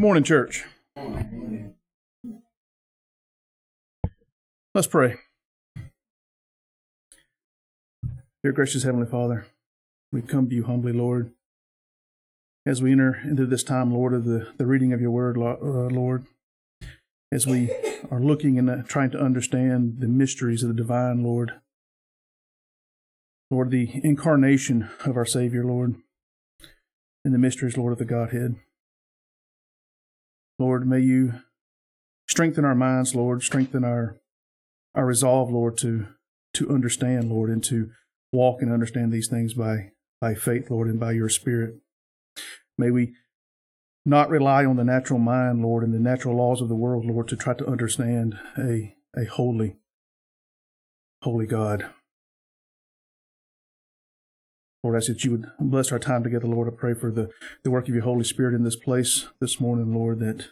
Morning, church. Let's pray. Dear gracious Heavenly Father, we come to you humbly, Lord, as we enter into this time, Lord, of the, the reading of your word, uh, Lord, as we are looking and uh, trying to understand the mysteries of the divine, Lord. Lord, the incarnation of our Savior, Lord, and the mysteries, Lord, of the Godhead. Lord, may you strengthen our minds, Lord, strengthen our our resolve, Lord, to to understand, Lord, and to walk and understand these things by by faith, Lord, and by your Spirit. May we not rely on the natural mind, Lord, and the natural laws of the world, Lord, to try to understand a a holy, holy God. Lord, I ask that you would bless our time together, Lord. I pray for the, the work of your Holy Spirit in this place this morning, Lord, that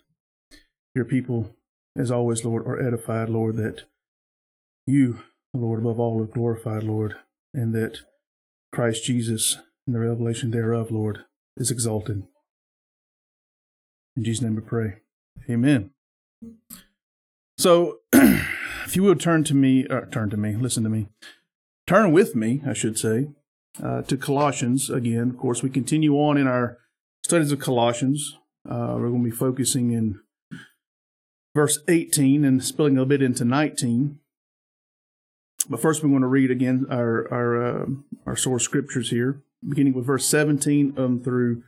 your people, as always, Lord, are edified, Lord, that you, Lord, above all, are glorified, Lord, and that Christ Jesus, in the revelation thereof, Lord, is exalted. In Jesus' name we pray. Amen. So, if you would turn to me, uh, turn to me, listen to me, turn with me, I should say, uh, to Colossians again. Of course, we continue on in our studies of Colossians. Uh, we're going to be focusing in verse 18 and spilling a bit into 19. But first, we want to read again our our uh, our source scriptures here, beginning with verse 17 um, through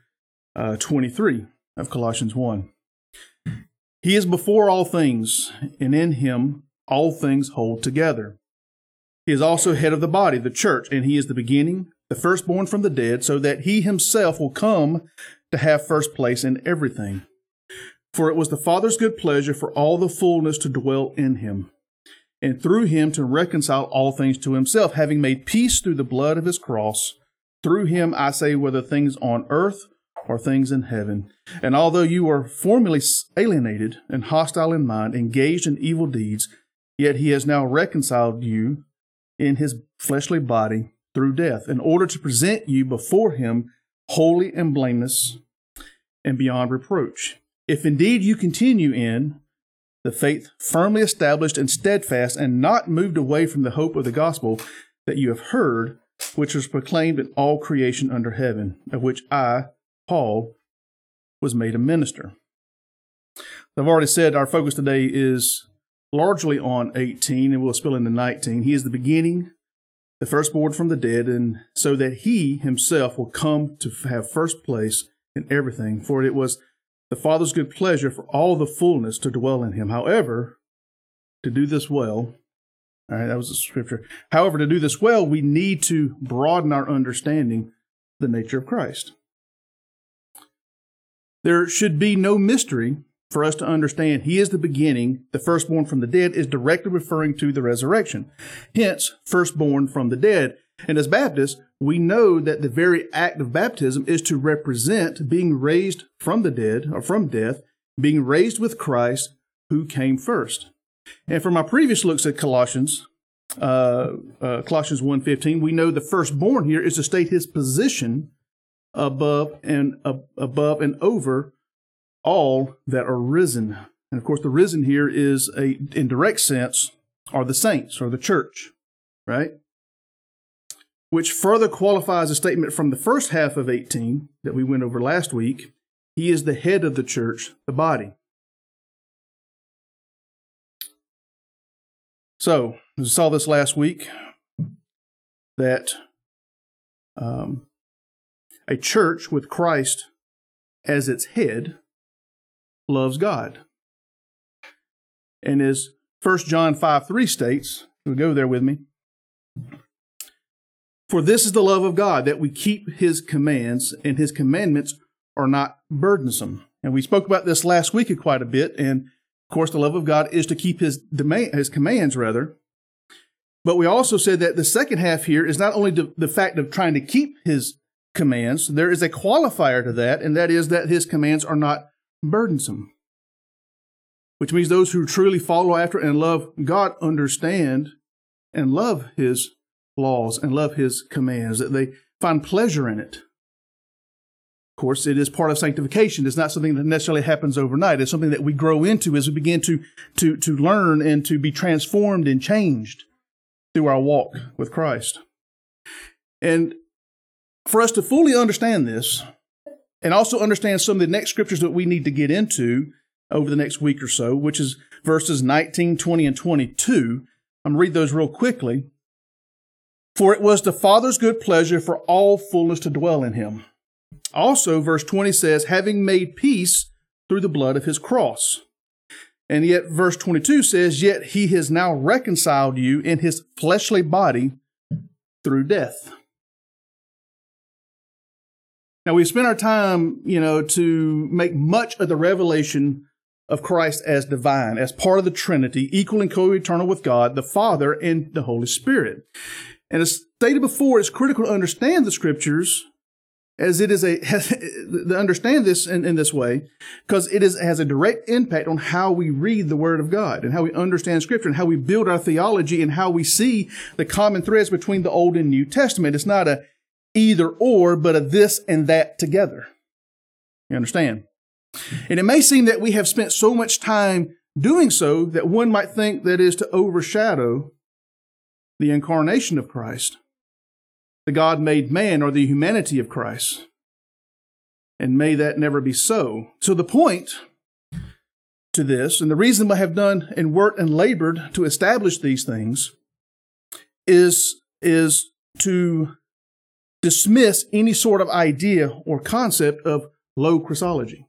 uh, 23 of Colossians 1. He is before all things, and in him all things hold together. He is also head of the body, the church, and he is the beginning, the firstborn from the dead, so that he himself will come to have first place in everything. For it was the Father's good pleasure for all the fullness to dwell in him, and through him to reconcile all things to himself, having made peace through the blood of his cross. Through him, I say, whether things on earth or things in heaven. And although you were formerly alienated and hostile in mind, engaged in evil deeds, yet he has now reconciled you in his fleshly body through death, in order to present you before him holy and blameless and beyond reproach. If indeed you continue in the faith firmly established and steadfast, and not moved away from the hope of the gospel that you have heard, which was proclaimed in all creation under heaven, of which I, Paul, was made a minister. I've already said our focus today is largely on 18, and we'll spill into 19. He is the beginning, the firstborn from the dead, and so that he himself will come to have first place in everything. For it was the Father's good pleasure for all the fullness to dwell in him. However, to do this well, all right, that was the scripture. However, to do this well, we need to broaden our understanding of the nature of Christ. There should be no mystery for us to understand he is the beginning, the firstborn from the dead is directly referring to the resurrection. Hence, firstborn from the dead. And as Baptists, we know that the very act of baptism is to represent being raised from the dead or from death, being raised with Christ who came first. And from our previous looks at Colossians, uh, uh, Colossians 1.15, we know the firstborn here is to state his position above and uh, above and over all that are risen. And of course, the risen here is a, in direct sense, are the saints or the church, right? Which further qualifies a statement from the first half of 18 that we went over last week. He is the head of the church, the body. So, we saw this last week that um, a church with Christ as its head loves God. And as 1 John 5 3 states, you go there with me. For this is the love of God, that we keep his commands, and his commandments are not burdensome. And we spoke about this last week quite a bit. And of course, the love of God is to keep his, demand, his commands, rather. But we also said that the second half here is not only the fact of trying to keep his commands, there is a qualifier to that, and that is that his commands are not burdensome. Which means those who truly follow after and love God understand and love His laws and love His commands, that they find pleasure in it. Of course, it is part of sanctification. It's not something that necessarily happens overnight. It's something that we grow into as we begin to, to, to learn and to be transformed and changed through our walk with Christ. And for us to fully understand this, and also understand some of the next scriptures that we need to get into over the next week or so, which is verses 19, 20, and 22. I'm going to read those real quickly. For it was the Father's good pleasure for all fullness to dwell in him. Also, verse 20 says, having made peace through the blood of his cross. And yet, verse 22 says, Yet he has now reconciled you in his fleshly body through death. Now, we've spent our time, you know, to make much of the revelation of Christ as divine, as part of the Trinity, equal and co eternal with God, the Father, and the Holy Spirit. And as stated before, it's critical to understand the scriptures as it is a, to understand this in, in this way, because it is, has a direct impact on how we read the Word of God and how we understand Scripture and how we build our theology and how we see the common threads between the Old and New Testament. It's not a either or, but a this and that together. You understand? And it may seem that we have spent so much time doing so that one might think that is to overshadow the incarnation of Christ, the God made man, or the humanity of Christ. And may that never be so. So the point to this, and the reason I have done and worked and labored to establish these things, is, is to dismiss any sort of idea or concept of low Christology.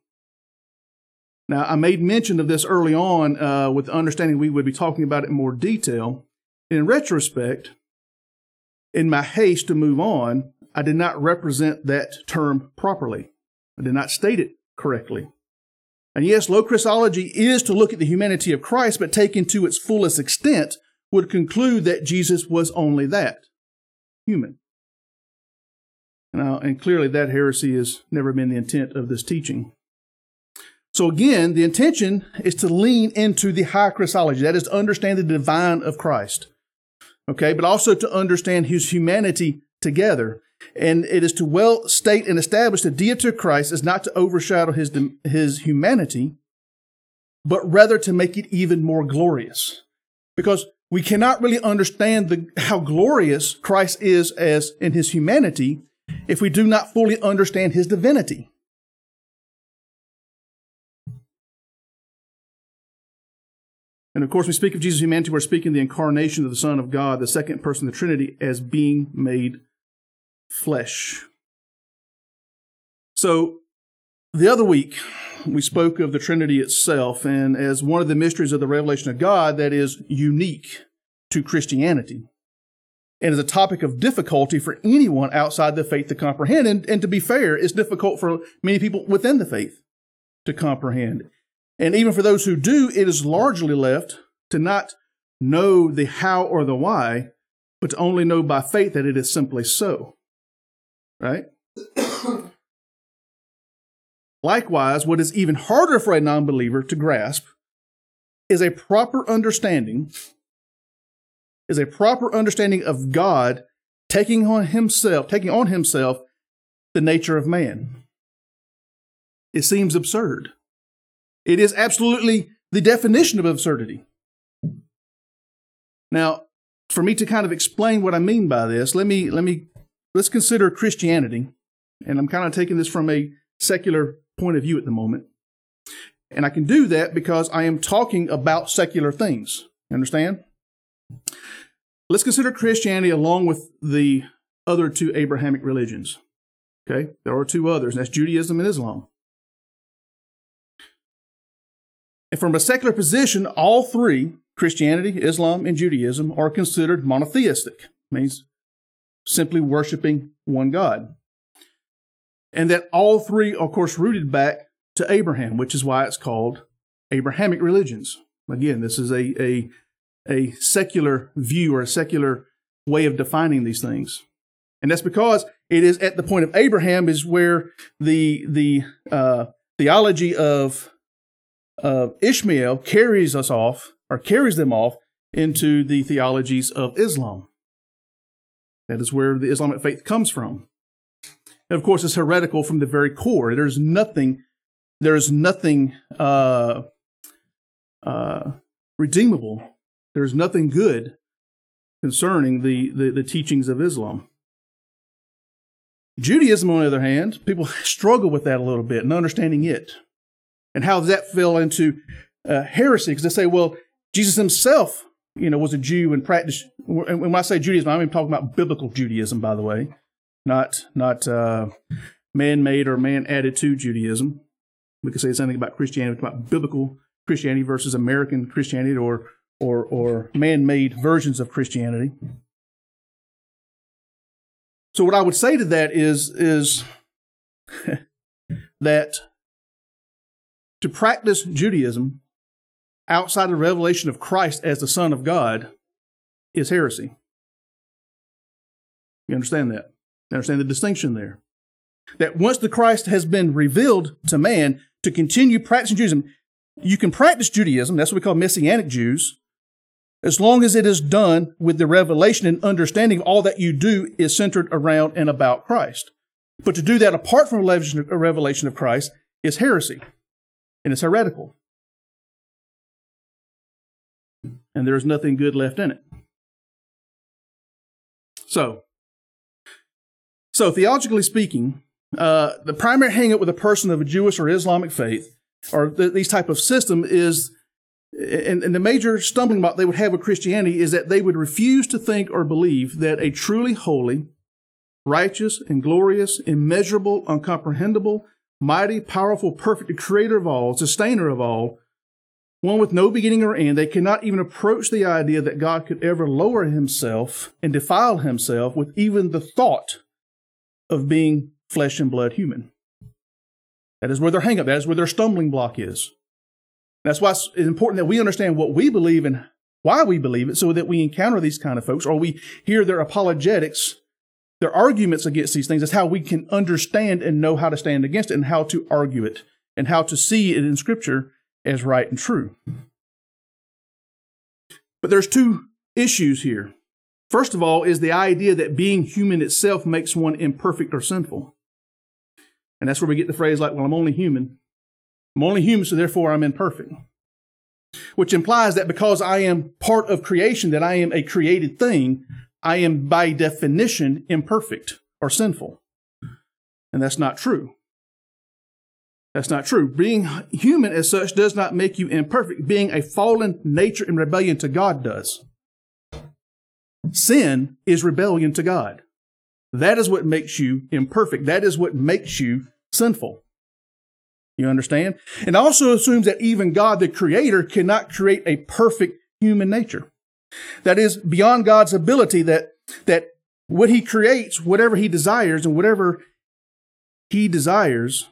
Now, I made mention of this early on uh, with the understanding we would be talking about it in more detail. In retrospect, in my haste to move on, I did not represent that term properly. I did not state it correctly. And yes, low Christology is to look at the humanity of Christ, but taken to its fullest extent would conclude that Jesus was only that human. Now, and clearly that heresy has never been the intent of this teaching. So again, the intention is to lean into the high Christology. That is to understand the divine of Christ. Okay, but also to understand his humanity together. And it is to well state and establish the deity of Christ is not to overshadow his, his humanity, but rather to make it even more glorious. Because we cannot really understand the, how glorious Christ is as in his humanity if we do not fully understand his divinity. And of course, we speak of Jesus' humanity, we're speaking the incarnation of the Son of God, the second person of the Trinity, as being made flesh. So, the other week, we spoke of the Trinity itself, and as one of the mysteries of the revelation of God that is unique to Christianity and is a topic of difficulty for anyone outside the faith to comprehend. And, and to be fair, it's difficult for many people within the faith to comprehend. And even for those who do, it is largely left to not know the how or the why, but to only know by faith that it is simply so. Right? Likewise, what is even harder for a non believer to grasp is a proper understanding is a proper understanding of God taking on himself, taking on himself the nature of man. It seems absurd. It is absolutely the definition of absurdity. Now, for me to kind of explain what I mean by this, let me let me let's consider Christianity, and I'm kind of taking this from a secular point of view at the moment. And I can do that because I am talking about secular things. Understand? Let's consider Christianity along with the other two Abrahamic religions. Okay, there are two others, and that's Judaism and Islam. And from a secular position, all three, Christianity, Islam, and Judaism, are considered monotheistic, means simply worshiping one God. And that all three, of course, rooted back to Abraham, which is why it's called Abrahamic religions. Again, this is a, a a secular view or a secular way of defining these things. And that's because it is at the point of Abraham is where the the uh, theology of of Ishmael carries us off or carries them off into the theologies of Islam. That is where the Islamic faith comes from. And of course, it's heretical from the very core. There's nothing, there's nothing uh, uh, redeemable. There's nothing good concerning the, the, the teachings of Islam. Judaism, on the other hand, people struggle with that a little bit and understanding it. And how that fell into uh, heresy? Because they say, well, Jesus himself, you know, was a Jew and practiced. And when I say Judaism, I'm talking about biblical Judaism, by the way, not not uh, man-made or man-added to Judaism. We could say something about Christianity, about biblical Christianity versus American Christianity, or or or man-made versions of Christianity. So what I would say to that is is that to practice Judaism outside the revelation of Christ as the Son of God is heresy. You understand that? You understand the distinction there? That once the Christ has been revealed to man, to continue practicing Judaism, you can practice Judaism, that's what we call Messianic Jews, as long as it is done with the revelation and understanding of all that you do is centered around and about Christ. But to do that apart from a revelation of Christ is heresy, and it's heretical. And there is nothing good left in it. So, so theologically speaking, uh, the primary hangup with a person of a Jewish or Islamic faith, or th- these type of system, is and, and, the major stumbling block they would have with Christianity is that they would refuse to think or believe that a truly holy, righteous, and glorious, immeasurable, uncomprehendable, mighty, powerful, perfect creator of all, sustainer of all, one with no beginning or end, they cannot even approach the idea that God could ever lower himself and defile himself with even the thought of being flesh and blood human. That is where their hangup, that is where their stumbling block is. That's why it's important that we understand what we believe and why we believe it so that we encounter these kind of folks or we hear their apologetics, their arguments against these things. That's how we can understand and know how to stand against it and how to argue it and how to see it in Scripture as right and true. But there's two issues here. First of all, is the idea that being human itself makes one imperfect or sinful. And that's where we get the phrase like, well, I'm only human. I'm only human, so therefore I'm imperfect. Which implies that because I am part of creation, that I am a created thing, I am by definition imperfect or sinful. And that's not true. That's not true. Being human as such does not make you imperfect. Being a fallen nature in rebellion to God does. Sin is rebellion to God. That is what makes you imperfect. That is what makes you sinful. You understand? And also assumes that even God, the creator, cannot create a perfect human nature. That is beyond God's ability that, that what he creates, whatever he desires and whatever he desires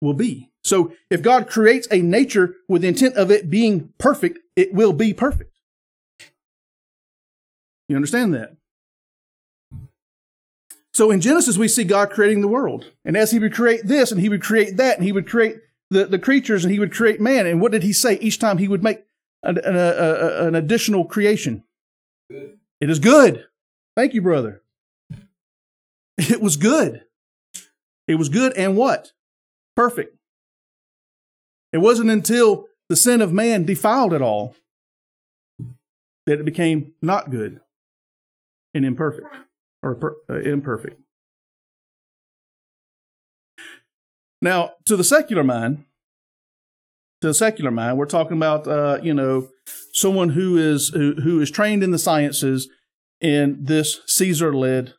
will be. So if God creates a nature with the intent of it being perfect, it will be perfect. You understand that? So in Genesis, we see God creating the world. And as he would create this and he would create that and he would create the, the creatures and he would create man. And what did he say each time he would make an, an, a, an additional creation? Good. It is good. Thank you, brother. It was good. It was good and what? perfect. It wasn't until the sin of man defiled it all that it became not good and imperfect or uh, imperfect. Now, to the secular mind, to the secular mind, we're talking about uh, you know someone who is who, who is trained in the sciences in this Caesar-led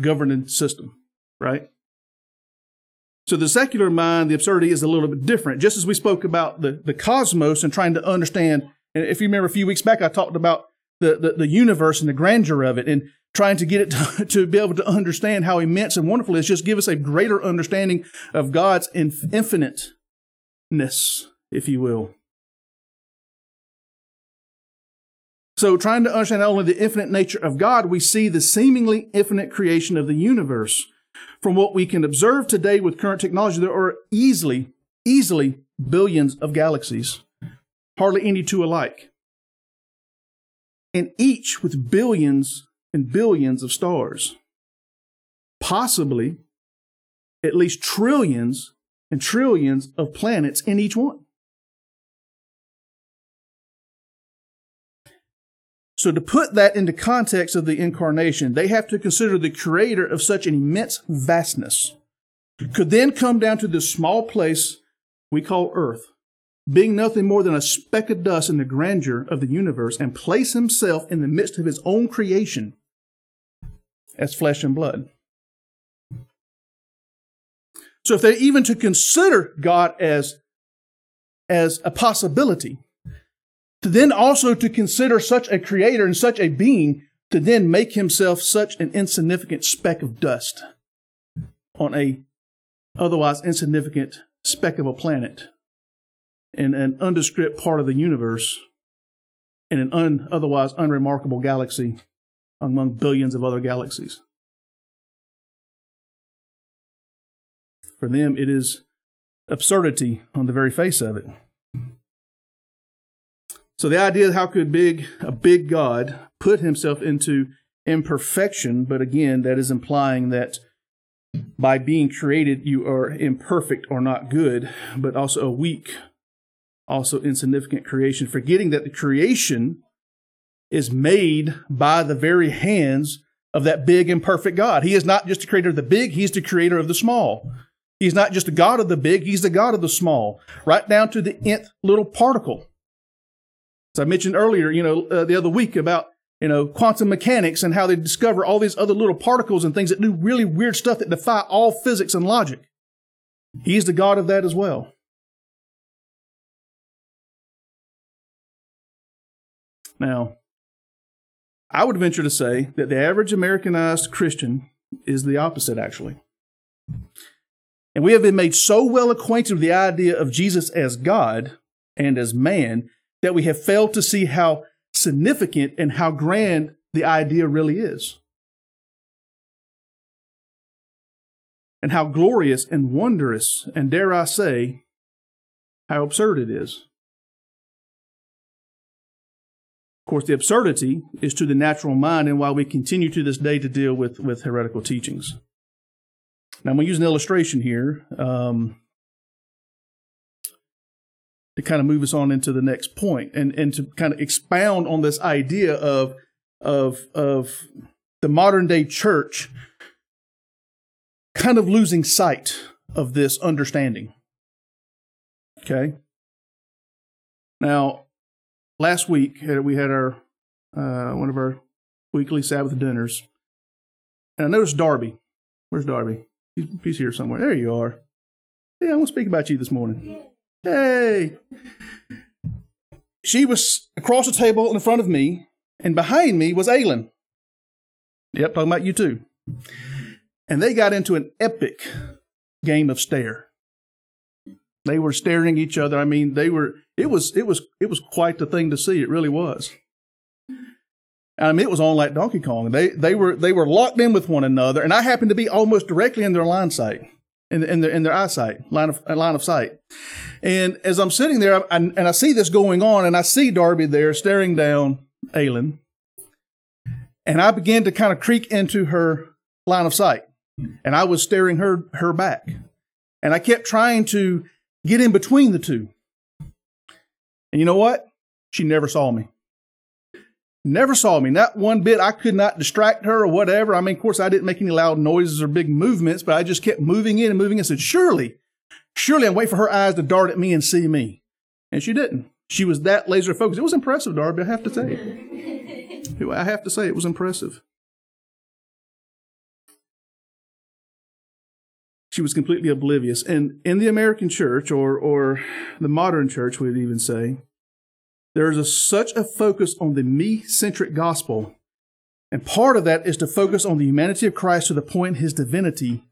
governing system, right? So the secular mind, the absurdity is a little bit different. Just as we spoke about the, the cosmos and trying to understand, and if you remember a few weeks back, I talked about the, the, the universe and the grandeur of it and trying to get it to, to, be able to understand how immense and wonderful it is, just give us a greater understanding of God's infiniteness, if you will. So, trying to understand not only the infinite nature of God, we see the seemingly infinite creation of the universe from what we can observe today with current technology, there are easily, easily billions of galaxies, hardly any two alike. And each with billions and billions of stars. possibly at least trillions and trillions of planets in each one. So, to put that into context of the incarnation, they have to consider the creator of such an immense vastness could then come down to this small place we call Earth, being nothing more than a speck of dust in the grandeur of the universe, and place himself in the midst of his own creation as flesh and blood. So if they're even to consider God as, as a possibility, to then also to consider such a creator and such a being, to then make himself such an insignificant speck of dust on a otherwise insignificant speck of a planet in an undescript part of the universe in an un, otherwise unremarkable galaxy among billions of other galaxies. For them, it is absurdity on the very face of it. So the idea of how could big a big God put himself into imperfection, but again, that is implying that by being created, you are imperfect or not good, but also a weak, also insignificant creation, forgetting that the creation is made by the very hands of that big and perfect God. He is not just the creator of the big, he's the creator of the small. He's not just the God of the big, he's the God of the small, right down to the nth little particle. As I mentioned earlier, you know, uh, the other week about you know, quantum mechanics and how they discover all these other little particles and things that do really weird stuff that defy all physics and logic. He's the God of that as well. Now, I would venture to say that the average Americanized Christian is the opposite, actually. And we have been made so well acquainted with the idea of Jesus as God and as man that we have failed to see how significant and how grand the idea really is. And how glorious and wondrous, and dare I say, how absurd it is. Course, the absurdity is to the natural mind, and why we continue to this day to deal with, with heretical teachings. Now, I'm going to use an illustration here. Um, to kind of move us on into the next point and, and to kind of expound on this idea of, of, of the modern day church kind of losing sight of this understanding. Okay. Now, last week we had our uh, one of our weekly Sabbath dinners, and I noticed Darby. Where's Darby? He's, he's here somewhere. There you are. Yeah, I want to speak about you this morning. Hey. She was across the table in front of me, and behind me was Aylin. Yep, talking about you too. And they got into an epic game of stare. They were staring each other. I mean, they were it was it was it was quite the thing to see. It really was. I mean, it was on like Donkey Kong. They they were they were locked in with one another, and I happened to be almost directly in their line sight in, in their in their eyesight line of line of sight. And as I'm sitting there, I, and I see this going on, and I see Darby there staring down Aylin, and I began to kind of creak into her line of sight, and I was staring her her back, and I kept trying to get in between the two. And you know what? She never saw me. Never saw me, not one bit. I could not distract her or whatever. I mean, of course, I didn't make any loud noises or big movements, but I just kept moving in and moving in and said, surely, surely I'm waiting for her eyes to dart at me and see me. And she didn't. She was that laser focused. It was impressive, Darby, I have to say. I have to say it was impressive. She was completely oblivious. And in the American church, or, or the modern church, we'd even say, there is a, such a focus on the me centric gospel. And part of that is to focus on the humanity of Christ to the point his divinity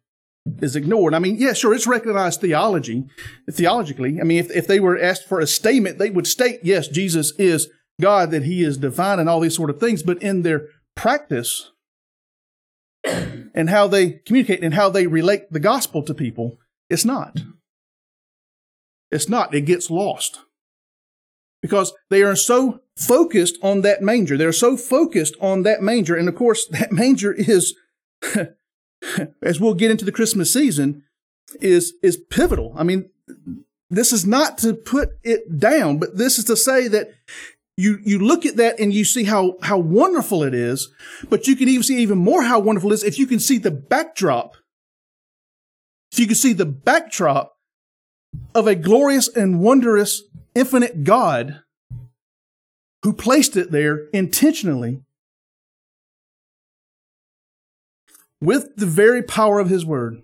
is ignored. I mean, yeah, sure, it's recognized theology, theologically. I mean, if, if they were asked for a statement, they would state, yes, Jesus is God, that he is divine and all these sort of things. But in their practice and how they communicate and how they relate the gospel to people, it's not. It's not. It gets lost because they are so focused on that manger. They're so focused on that manger. And of course, that manger is as we'll get into the Christmas season, is is pivotal. I mean, this is not to put it down, but this is to say that you you look at that and you see how how wonderful it is, but you can even see even more how wonderful it is if you can see the backdrop. If you can see the backdrop of a glorious and wondrous infinite God who placed it there intentionally with the very power of his word.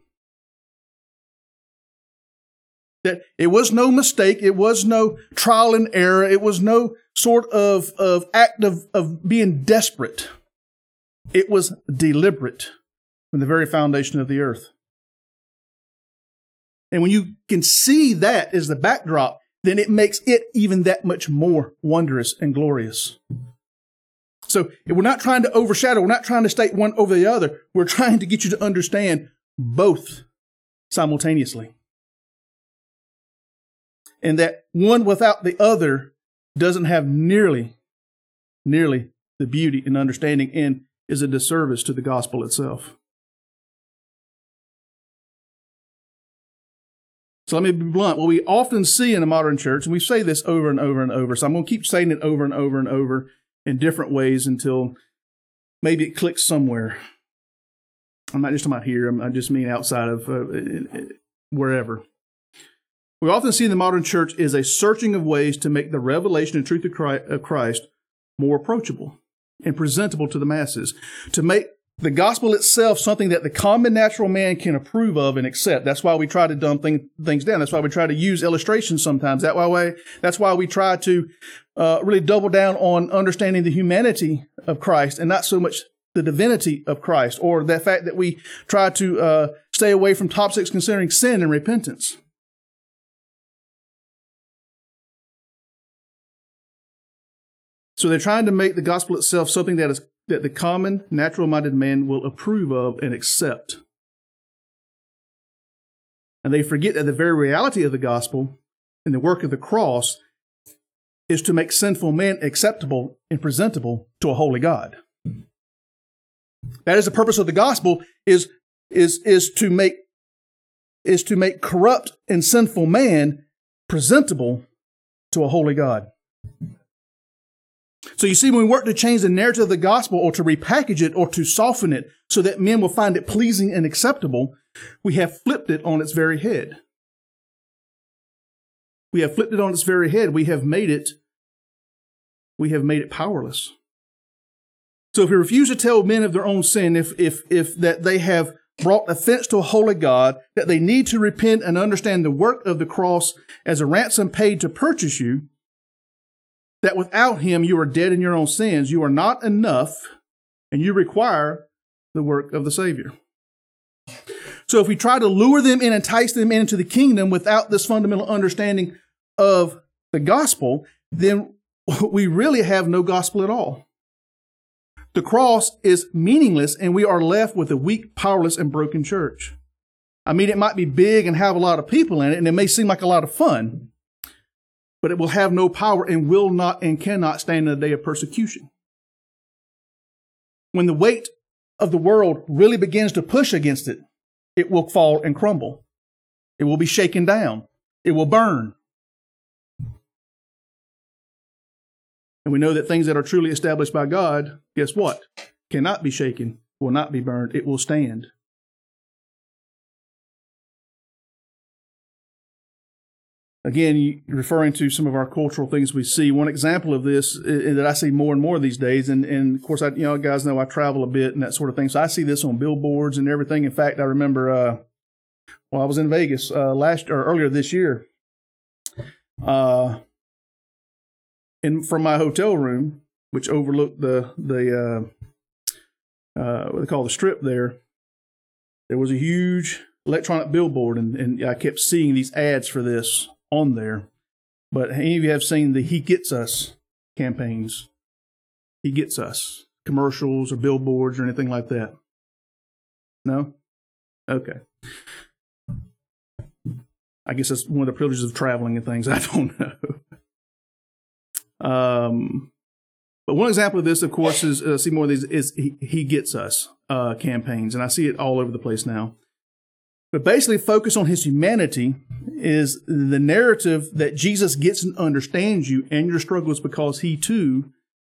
That it was no mistake, it was no trial and error, it was no sort of, of act of, of being desperate. It was deliberate from the very foundation of the earth. And when you can see that as the backdrop, then it makes it even that much more wondrous and glorious. So we're not trying to overshadow, we're not trying to state one over the other. We're trying to get you to understand both simultaneously. And that one without the other doesn't have nearly, nearly the beauty and understanding and is a disservice to the gospel itself. So let me be blunt. What we often see in the modern church, and we say this over and over and over, so I'm going to keep saying it over and over and over in different ways until maybe it clicks somewhere. I'm not just talking about here, I just mean outside of uh, wherever. We often see in the modern church is a searching of ways to make the revelation and truth of Christ more approachable and presentable to the masses, to make the gospel itself something that the common natural man can approve of and accept. That's why we try to dumb thing, things down. That's why we try to use illustrations sometimes. That why that's why we try to uh, really double down on understanding the humanity of Christ and not so much the divinity of Christ, or the fact that we try to uh, stay away from topics concerning sin and repentance. So they're trying to make the gospel itself something that is that the common natural minded man will approve of and accept. And they forget that the very reality of the gospel and the work of the cross is to make sinful men acceptable and presentable to a holy God. That is the purpose of the gospel is, is, is to make is to make corrupt and sinful man presentable to a holy God. So you see, when we work to change the narrative of the gospel or to repackage it or to soften it so that men will find it pleasing and acceptable, we have flipped it on its very head. We have flipped it on its very head. We have made it, we have made it powerless. So if we refuse to tell men of their own sin, if, if, if that they have brought offense to a holy God, that they need to repent and understand the work of the cross as a ransom paid to purchase you, that without him you are dead in your own sins. You are not enough, and you require the work of the Savior. So if we try to lure them and entice them into the kingdom without this fundamental understanding of the gospel, then we really have no gospel at all. The cross is meaningless, and we are left with a weak, powerless, and broken church. I mean, it might be big and have a lot of people in it, and it may seem like a lot of fun but it will have no power and will not and cannot stand in the day of persecution. When the weight of the world really begins to push against it, it will fall and crumble. It will be shaken down. It will burn. And we know that things that are truly established by God, guess what? Cannot be shaken, will not be burned, it will stand. Again, referring to some of our cultural things we see. One example of this that I see more and more these days, and, and of course, I, you know, guys know I travel a bit and that sort of thing. So I see this on billboards and everything. In fact, I remember, uh, well, I was in Vegas uh, last or earlier this year, uh, from my hotel room, which overlooked the the uh, uh, what they call the strip there, there was a huge electronic billboard, and, and I kept seeing these ads for this on there. But any of you have seen the He Gets Us campaigns? He Gets Us commercials or billboards or anything like that? No? Okay. I guess that's one of the privileges of traveling and things. I don't know. Um, But one example of this, of course, is uh, see more of these is he, he gets us uh, campaigns, and I see it all over the place now. But basically, focus on his humanity is the narrative that Jesus gets and understands you and your struggles because he too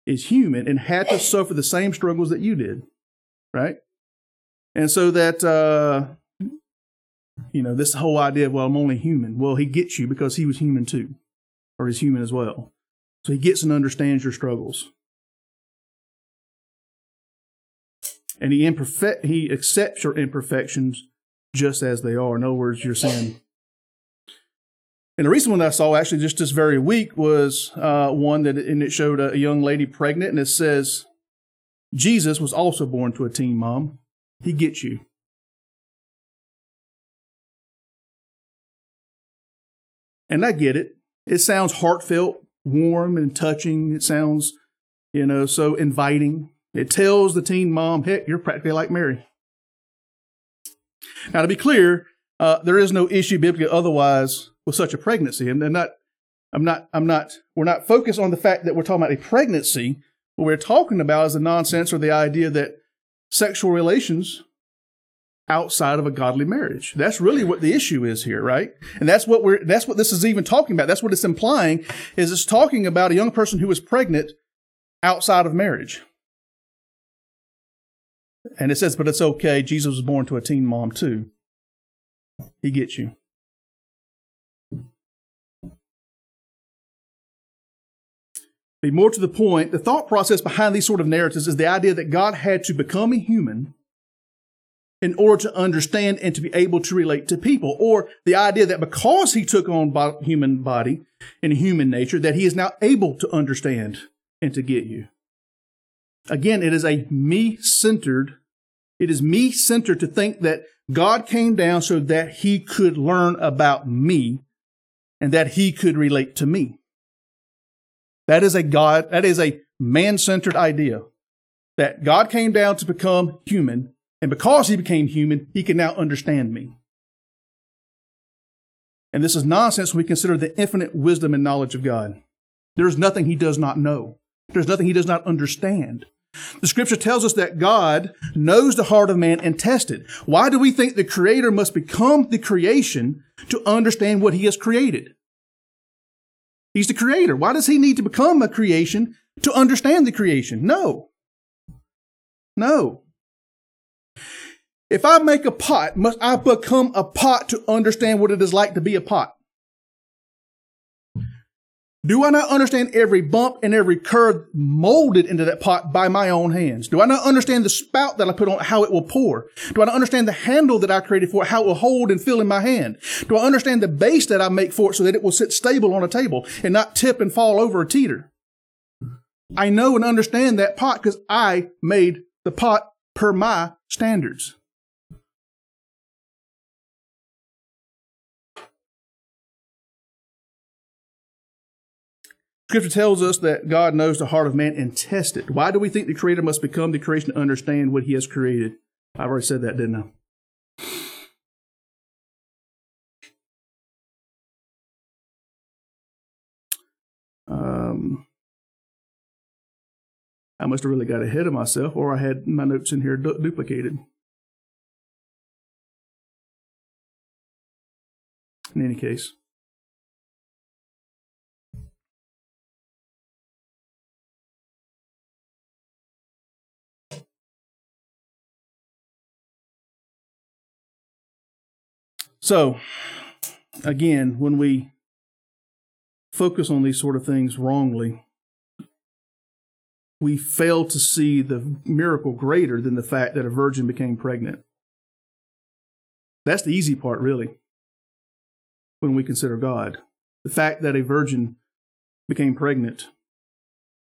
is human and had to suffer the same struggles that you did, right? And so that uh, you know this whole idea of well, I'm only human. Well, he gets you because he was human too, or is human as well. So he gets and understands your struggles. And he imperfect he accepts your imperfections just as they are. In other words, your sin. And the recent one that I saw actually just this very week was uh, one that and it showed a, young lady pregnant, and it says Jesus was also born to a teen mom. He gets you. And I get it. It sounds heartfelt, warm, and touching. It sounds, you know, so inviting. It tells the teen mom, heck, you're practically like Mary. Now, to be clear, uh, there is no issue biblically otherwise with such a pregnancy. And not, I'm not, I'm not, we're not focused on the fact that we're talking about a pregnancy. What we're talking about is the nonsense or the idea that sexual relations outside of a godly marriage. That's really what the issue is here, right? And that's what we're, that's what this is even talking about. That's what it's implying is it's talking about a young person who is pregnant outside of marriage. And it says, but it's okay. Jesus was born to a teen mom too. He gets you. Be more to the point, the thought process behind these sort of narratives is the idea that God had to become a human in order to understand and to be able to relate to people. Or the idea that because he took on human body and human nature, that he is now able to understand and to get you. Again, it is a me centered, it is me centered to think that God came down so that he could learn about me and that he could relate to me. That is a God, that is a man centered idea that God came down to become human and because he became human, he can now understand me. And this is nonsense when we consider the infinite wisdom and knowledge of God. There's nothing he does not know. There's nothing he does not understand. The scripture tells us that God knows the heart of man and tests it. Why do we think the creator must become the creation to understand what he has created? He's the creator. Why does he need to become a creation to understand the creation? No. No. If I make a pot, must I become a pot to understand what it is like to be a pot? Do I not understand every bump and every curve molded into that pot by my own hands? Do I not understand the spout that I put on how it will pour? Do I not understand the handle that I created for it, how it will hold and fill in my hand? Do I understand the base that I make for it so that it will sit stable on a table and not tip and fall over or teeter? I know and understand that pot because I made the pot per my standards. Scripture tells us that God knows the heart of man and tests it. Why do we think the Creator must become the creation to understand what He has created? I've already said that, didn't I? Um, I must have really got ahead of myself, or I had my notes in here du- duplicated. In any case, So, again, when we focus on these sort of things wrongly, we fail to see the miracle greater than the fact that a virgin became pregnant. That's the easy part, really, when we consider God. The fact that a virgin became pregnant.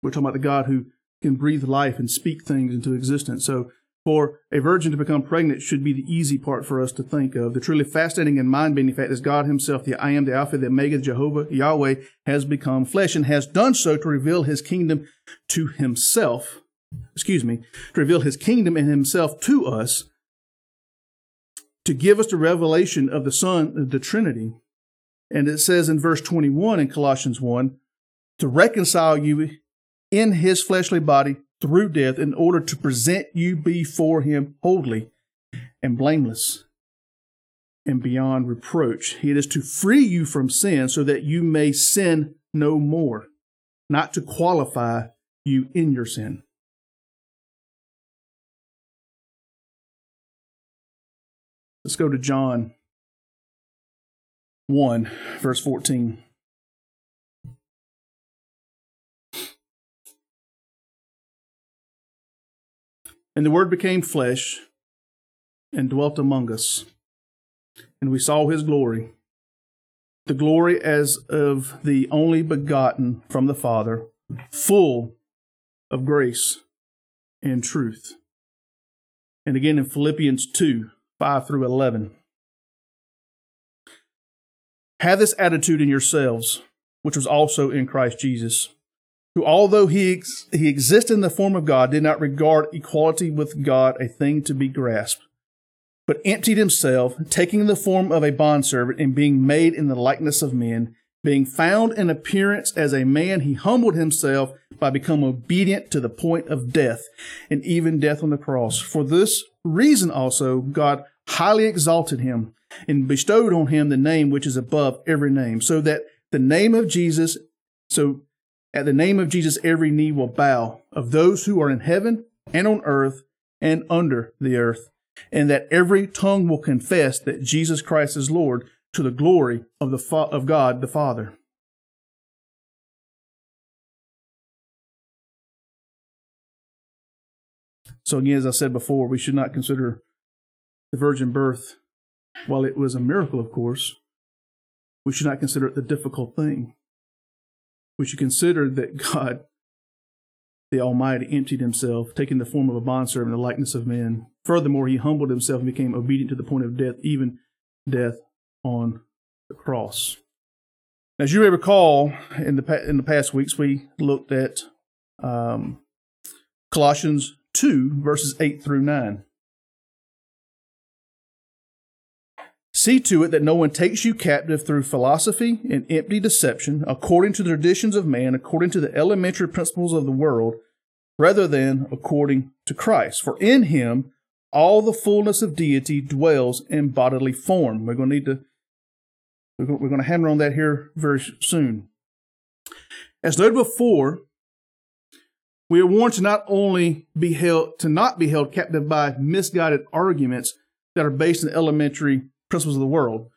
We're talking about the God who can breathe life and speak things into existence. So for a virgin to become pregnant should be the easy part for us to think of. The truly fascinating and mind-bending fact is God himself, the I am, the Alpha, the Omega, Jehovah, Yahweh, has become flesh and has done so to reveal his kingdom to himself. Excuse me, to reveal his kingdom and himself to us, to give us the revelation of the Son, the Trinity. And it says in verse 21 in Colossians 1, to reconcile you in his fleshly body through death in order to present you before him holy and blameless and beyond reproach. It is to free you from sin so that you may sin no more, not to qualify you in your sin. Let's go to John 1, verse 14. And the Word became flesh and dwelt among us. And we saw his glory, the glory as of the only begotten from the Father, full of grace and truth. And again in Philippians 2 5 through 11. Have this attitude in yourselves, which was also in Christ Jesus who, although he, ex- he existed in the form of God, did not regard equality with God a thing to be grasped, but emptied himself, taking the form of a bondservant and being made in the likeness of men. Being found in appearance as a man, he humbled himself by becoming obedient to the point of death, and even death on the cross. For this reason also, God highly exalted him and bestowed on him the name which is above every name, so that the name of Jesus, so at the name of Jesus, every knee will bow of those who are in heaven and on earth and under the earth, and that every tongue will confess that Jesus Christ is Lord to the glory of, the fa- of God the Father. So, again, as I said before, we should not consider the virgin birth, while it was a miracle, of course, we should not consider it the difficult thing we should consider that God, the Almighty, emptied himself, taking the form of a bondservant, in the likeness of men. Furthermore, he humbled himself and became obedient to the point of death, even death on the cross. As you may recall, in the in the past weeks, we looked at um, Colossians two verses eight through nine. See to it that no one takes you captive through philosophy and empty deception, according to the traditions of man, according to the elementary principles of the world, rather than according to Christ. For in him all the fullness of deity dwells in bodily form. We're going to need to we're going to hammer on that here very soon. As noted before, we are warned to not only be held to not be held captive by misguided arguments that are based in elementary principles of the world.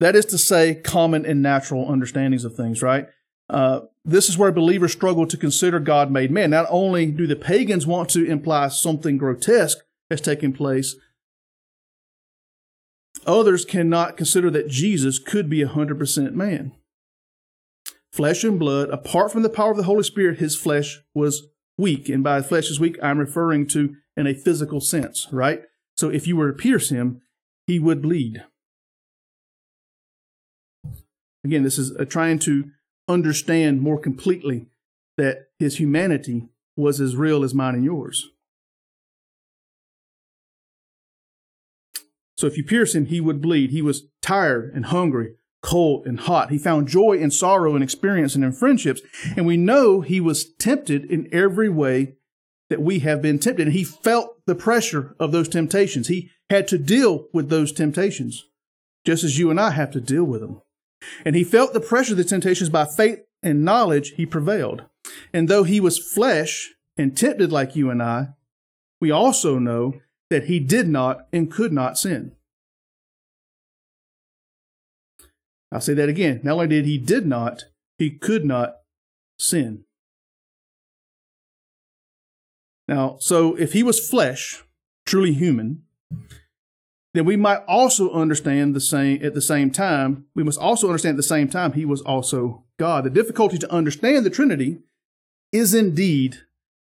That is to say, common and natural understandings of things, right? Uh, this is where believers struggle to consider God made man. Not only do the pagans want to imply something grotesque has taken place, others cannot consider that Jesus could be 100% man. Flesh and blood, apart from the power of the Holy Spirit, his flesh was weak. And by flesh is weak, I'm referring to in a physical sense, right? So if you were to pierce him, he would bleed. Again, this is uh, trying to understand more completely that his humanity was as real as mine and yours. So if you pierce him, he would bleed. He was tired and hungry, cold and hot. He found joy and sorrow and experience and in friendships. And we know he was tempted in every way that we have been tempted. And he felt the pressure of those temptations. He had to deal with those temptations, just as you and I have to deal with them. And he felt the pressure of the temptations by faith and knowledge, he prevailed. And though he was flesh and tempted like you and I, we also know that he did not and could not sin. I'll say that again. Not only did he did not, he could not sin. Now, so if he was flesh, truly human, then we might also understand the same at the same time. We must also understand at the same time he was also God. The difficulty to understand the Trinity is indeed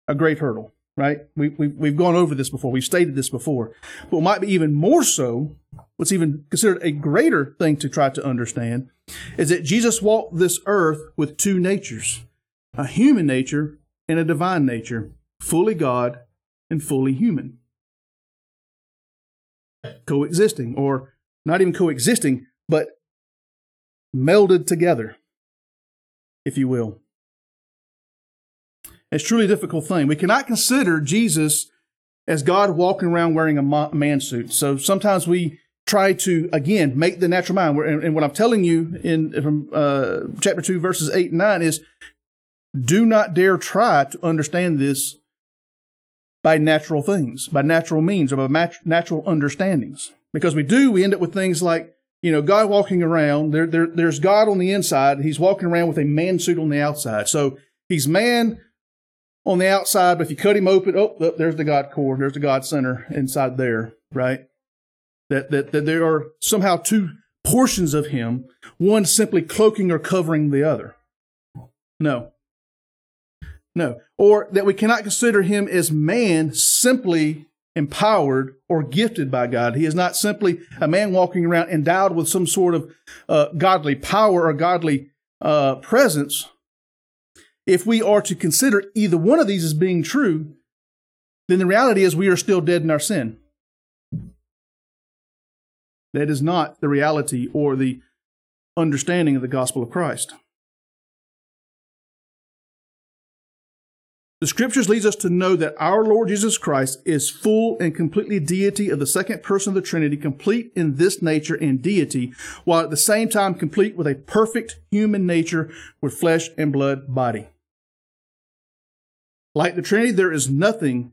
a great hurdle, right? We, we, we've gone over this before. We've stated this before. But what might be even more so, what's even considered a greater thing to try to understand, is that Jesus walked this earth with two natures a human nature and a divine nature fully God and fully human. Coexisting, or not even coexisting, but melded together, if you will. It's truly a difficult thing. We cannot consider Jesus as God walking around wearing a man suit. So sometimes we try to again make the natural mind. And what I'm telling you in from uh, chapter two, verses eight and nine is, do not dare try to understand this by natural things, by natural means, or by natural understandings. Because we do, we end up with things like you know, God walking around. There, there, there's God on the inside. He's walking around with a man suit on the outside. So he's man on the outside, but if you cut him open, oh, oh, there's the God core, there's the God center inside there, right? That, that, that there are somehow two portions of him, one simply cloaking or covering the other. No. No. Or that we cannot consider him as man simply empowered or gifted by God. He is not simply a man walking around endowed with some sort of uh, godly power or godly uh, presence. If we are to consider either one of these as being true, then the reality is we are still dead in our sin. That is not the reality or the understanding of the gospel of Christ. The scriptures leads us to know that our Lord Jesus Christ is full and completely deity of the second person of the Trinity, complete in this nature and deity, while at the same time complete with a perfect human nature with flesh and blood body. Like the Trinity, there is nothing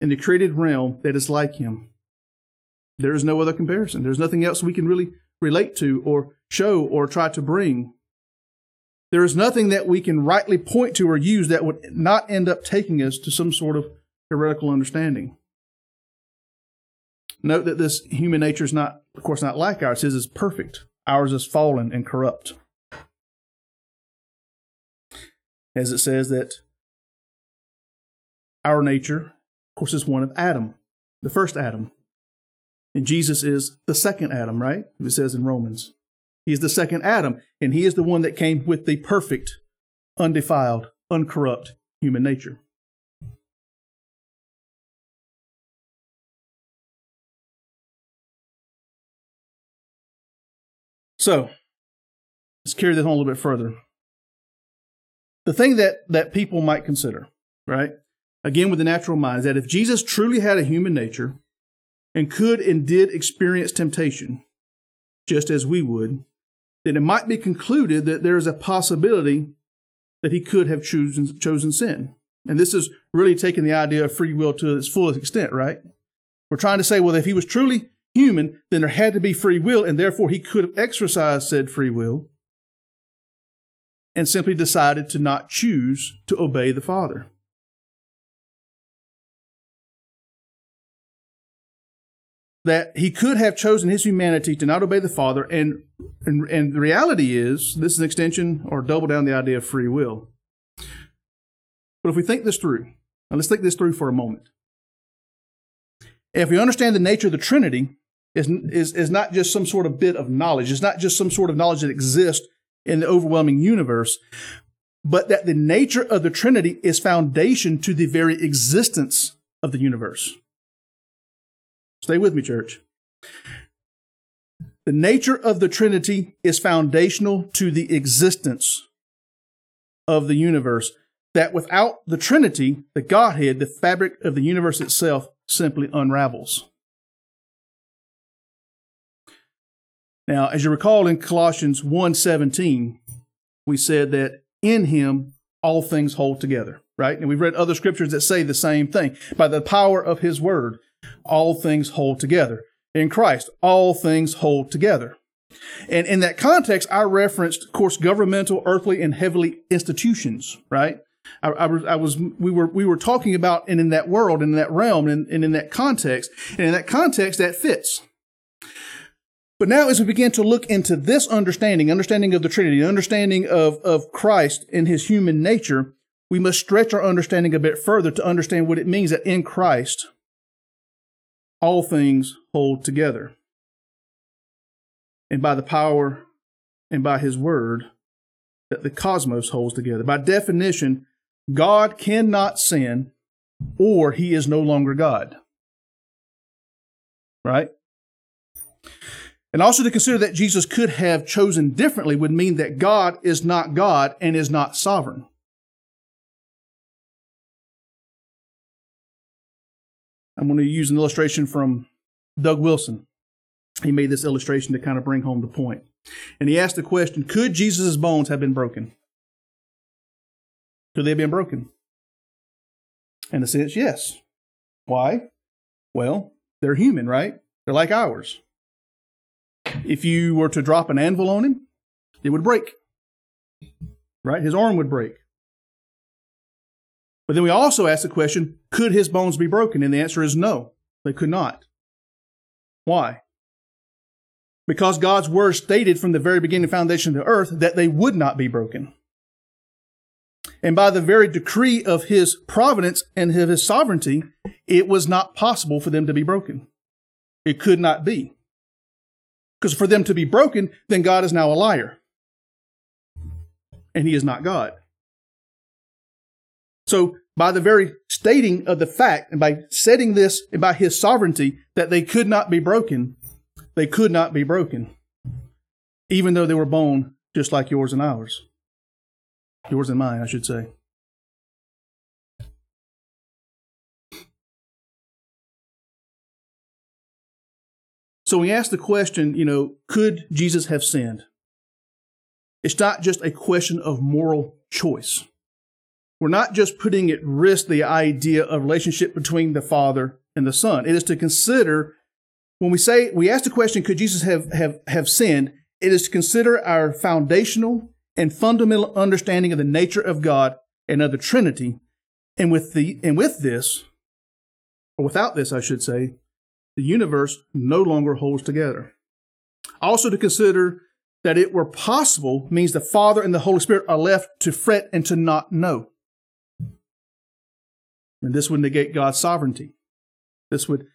in the created realm that is like him. There is no other comparison. There's nothing else we can really relate to or show or try to bring there is nothing that we can rightly point to or use that would not end up taking us to some sort of heretical understanding. Note that this human nature is not, of course, not like ours. His is perfect. Ours is fallen and corrupt. As it says that our nature, of course, is one of Adam, the first Adam. And Jesus is the second Adam, right? It says in Romans. He's the second Adam, and he is the one that came with the perfect, undefiled, uncorrupt human nature. So, let's carry this on a little bit further. The thing that, that people might consider, right? Again, with the natural mind, is that if Jesus truly had a human nature and could and did experience temptation, just as we would, then it might be concluded that there is a possibility that he could have chosen, chosen sin. And this is really taking the idea of free will to its fullest extent, right? We're trying to say, well, if he was truly human, then there had to be free will, and therefore he could have exercised said free will and simply decided to not choose to obey the Father. that he could have chosen his humanity to not obey the Father, and, and, and the reality is, this is an extension or double down the idea of free will. But if we think this through, now let's think this through for a moment. If we understand the nature of the Trinity, is, is, is not just some sort of bit of knowledge, it's not just some sort of knowledge that exists in the overwhelming universe, but that the nature of the Trinity is foundation to the very existence of the universe. Stay with me, church. The nature of the Trinity is foundational to the existence of the universe. That without the Trinity, the Godhead, the fabric of the universe itself simply unravels. Now, as you recall in Colossians 1:17, we said that in him all things hold together, right? And we've read other scriptures that say the same thing. By the power of his word, all things hold together. In Christ, all things hold together. And in that context, I referenced, of course, governmental, earthly, and heavenly institutions, right? I, I, was, I, was, we were, we were talking about, and in that world, and in that realm, and, and in that context, and in that context, that fits. But now, as we begin to look into this understanding, understanding of the Trinity, understanding of, of Christ and his human nature, we must stretch our understanding a bit further to understand what it means that in Christ, all things hold together. And by the power and by his word, that the cosmos holds together. By definition, God cannot sin or he is no longer God. Right? And also to consider that Jesus could have chosen differently would mean that God is not God and is not sovereign. I'm going to use an illustration from Doug Wilson. He made this illustration to kind of bring home the point. And he asked the question Could Jesus' bones have been broken? Could they have been broken? In a sense, yes. Why? Well, they're human, right? They're like ours. If you were to drop an anvil on him, it would break. Right? His arm would break. But then we also ask the question could his bones be broken? And the answer is no, they could not. Why? Because God's word stated from the very beginning foundation of the earth that they would not be broken. And by the very decree of his providence and of his sovereignty, it was not possible for them to be broken. It could not be. Because for them to be broken, then God is now a liar. And he is not God. So, by the very stating of the fact and by setting this and by his sovereignty that they could not be broken, they could not be broken, even though they were bone just like yours and ours. Yours and mine, I should say. So we ask the question, you know, could Jesus have sinned? It's not just a question of moral choice. We're not just putting at risk the idea of relationship between the Father and the Son. It is to consider when we say we ask the question, could Jesus have, have, have sinned? It is to consider our foundational and fundamental understanding of the nature of God and of the Trinity. And with the and with this, or without this, I should say, the universe no longer holds together. Also to consider that it were possible means the Father and the Holy Spirit are left to fret and to not know. And this would negate God's sovereignty. This would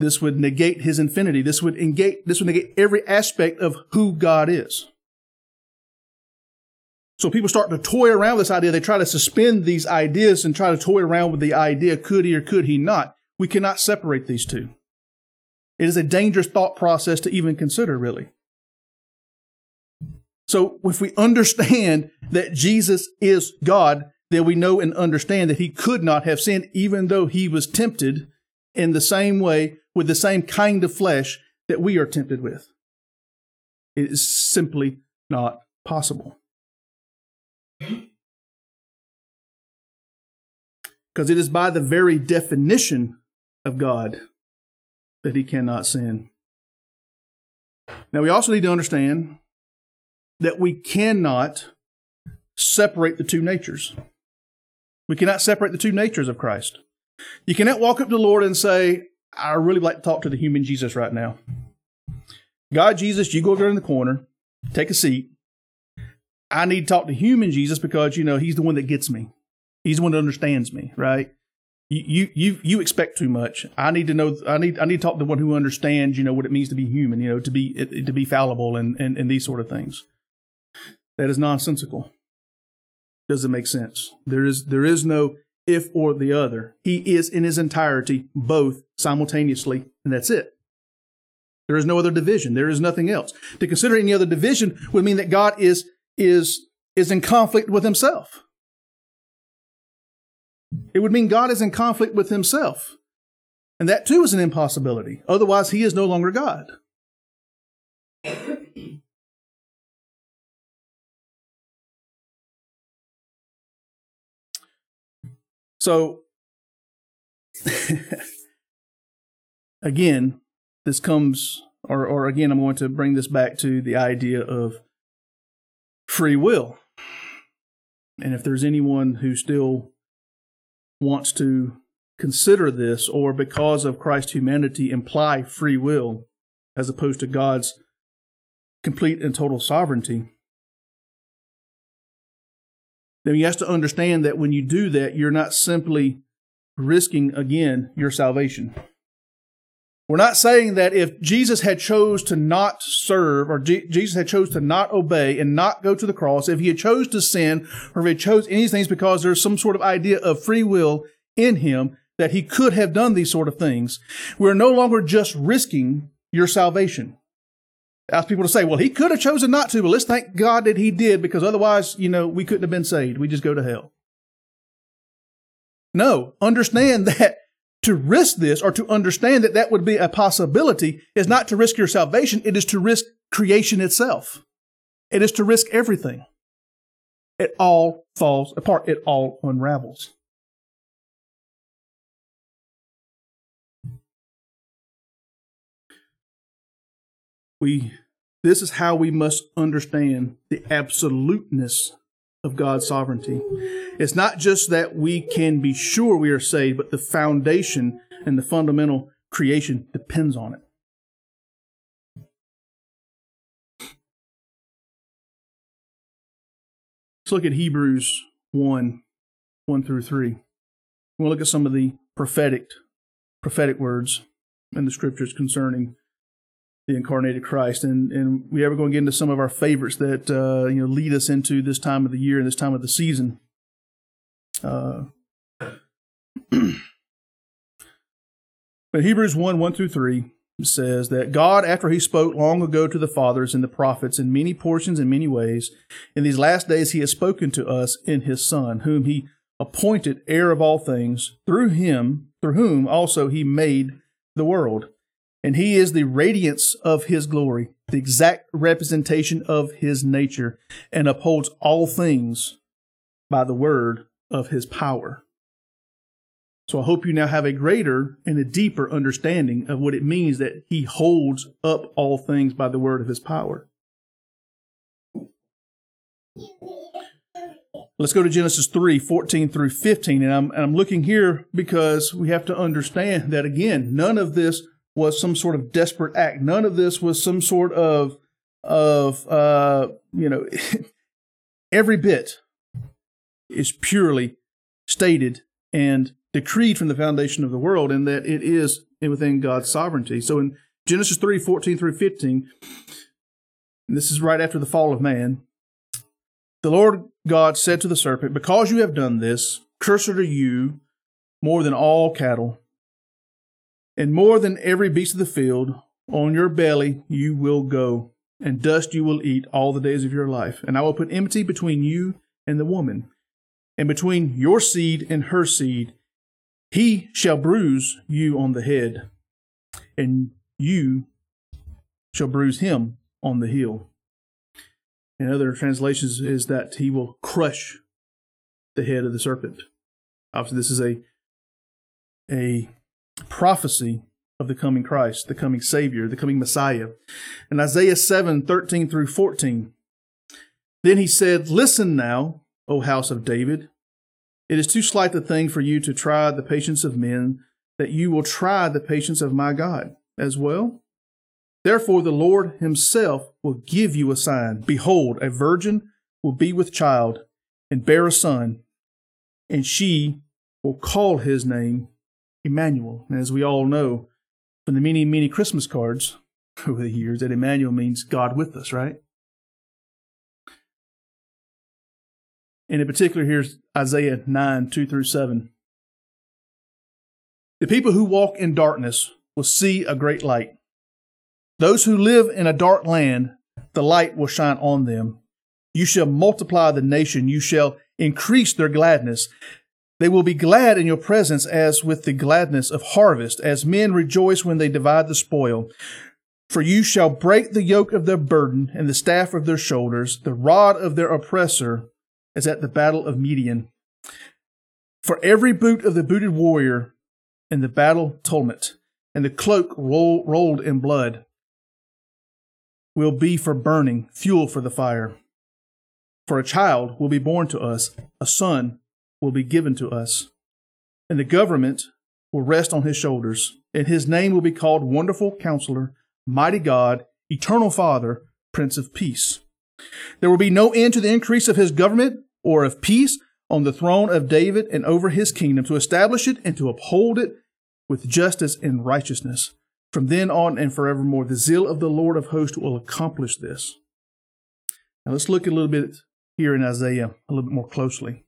this would negate his infinity. This would negate this would negate every aspect of who God is. So people start to toy around with this idea. They try to suspend these ideas and try to toy around with the idea, could he or could he not? We cannot separate these two. It is a dangerous thought process to even consider, really. So if we understand that Jesus is God, then we know and understand that he could not have sinned, even though he was tempted in the same way with the same kind of flesh that we are tempted with. It is simply not possible. Because it is by the very definition of God that he cannot sin. Now, we also need to understand that we cannot separate the two natures. We cannot separate the two natures of Christ. You cannot walk up to the Lord and say, I really like to talk to the human Jesus right now. God, Jesus, you go over there in the corner, take a seat, I need to talk to human Jesus because, you know, he's the one that gets me. He's the one that understands me, right? You, you, you expect too much. I need to know, I need, I need to talk to the one who understands, you know, what it means to be human, you know, to be, to be fallible and, and, and these sort of things. That is nonsensical. Doesn't make sense. There is, there is no if or the other. He is in his entirety both simultaneously, and that's it. There is no other division. There is nothing else. To consider any other division would mean that God is is, is in conflict with himself. It would mean God is in conflict with himself. And that too is an impossibility. Otherwise, he is no longer God. So, again, this comes, or, or again, I'm going to bring this back to the idea of free will. And if there's anyone who still wants to consider this, or because of Christ's humanity, imply free will as opposed to God's complete and total sovereignty, then you have to understand that when you do that, you're not simply risking, again, your salvation. We're not saying that if Jesus had chose to not serve or G- Jesus had chose to not obey and not go to the cross, if he had chose to sin or if he chose any of these things because there's some sort of idea of free will in him that he could have done these sort of things, we're no longer just risking your salvation. Ask people to say, well, he could have chosen not to, but let's thank God that he did because otherwise, you know, we couldn't have been saved. We just go to hell. No, understand that to risk this or to understand that that would be a possibility is not to risk your salvation, it is to risk creation itself. It is to risk everything. It all falls apart, it all unravels. We, this is how we must understand the absoluteness of God's sovereignty. It's not just that we can be sure we are saved, but the foundation and the fundamental creation depends on it. Let's look at Hebrews 1 1 through 3. We'll look at some of the prophetic prophetic words in the scriptures concerning the incarnated Christ, and and we ever going to get into some of our favorites that uh, you know lead us into this time of the year and this time of the season. Uh, but Hebrews one one through three says that God, after He spoke long ago to the fathers and the prophets in many portions and many ways, in these last days He has spoken to us in His Son, whom He appointed heir of all things, through Him, through whom also He made the world and he is the radiance of his glory, the exact representation of his nature, and upholds all things by the word of his power. So I hope you now have a greater and a deeper understanding of what it means that he holds up all things by the word of his power. Let's go to Genesis 3 14 through 15. And I'm, and I'm looking here because we have to understand that, again, none of this was some sort of desperate act. None of this was some sort of of uh, you know every bit is purely stated and decreed from the foundation of the world and that it is within God's sovereignty. So in Genesis 3, 14 through 15, this is right after the fall of man, the Lord God said to the serpent, Because you have done this, cursed are you more than all cattle and more than every beast of the field, on your belly you will go, and dust you will eat all the days of your life. And I will put enmity between you and the woman, and between your seed and her seed. He shall bruise you on the head, and you shall bruise him on the heel. In other translations, is that he will crush the head of the serpent. Obviously, this is a a prophecy of the coming Christ, the coming Savior, the coming Messiah. In Isaiah 7 13 through 14, then he said, Listen now, O house of David. It is too slight a thing for you to try the patience of men, that you will try the patience of my God as well. Therefore, the Lord himself will give you a sign. Behold, a virgin will be with child and bear a son, and she will call his name Emmanuel. And as we all know from the many, many Christmas cards over the years, that Emmanuel means God with us, right? And in particular, here's Isaiah 9, 2 through 7. The people who walk in darkness will see a great light. Those who live in a dark land, the light will shine on them. You shall multiply the nation, you shall increase their gladness. They will be glad in your presence as with the gladness of harvest, as men rejoice when they divide the spoil. For you shall break the yoke of their burden and the staff of their shoulders, the rod of their oppressor, as at the battle of Midian. For every boot of the booted warrior in the battle tumult, and the cloak roll, rolled in blood, will be for burning, fuel for the fire. For a child will be born to us, a son will be given to us, and the government will rest on his shoulders, and his name will be called Wonderful Counselor, Mighty God, Eternal Father, Prince of Peace. There will be no end to the increase of his government or of peace on the throne of David and over his kingdom, to establish it and to uphold it with justice and righteousness. From then on and forevermore, the zeal of the Lord of hosts will accomplish this. Now let's look a little bit here in Isaiah a little bit more closely.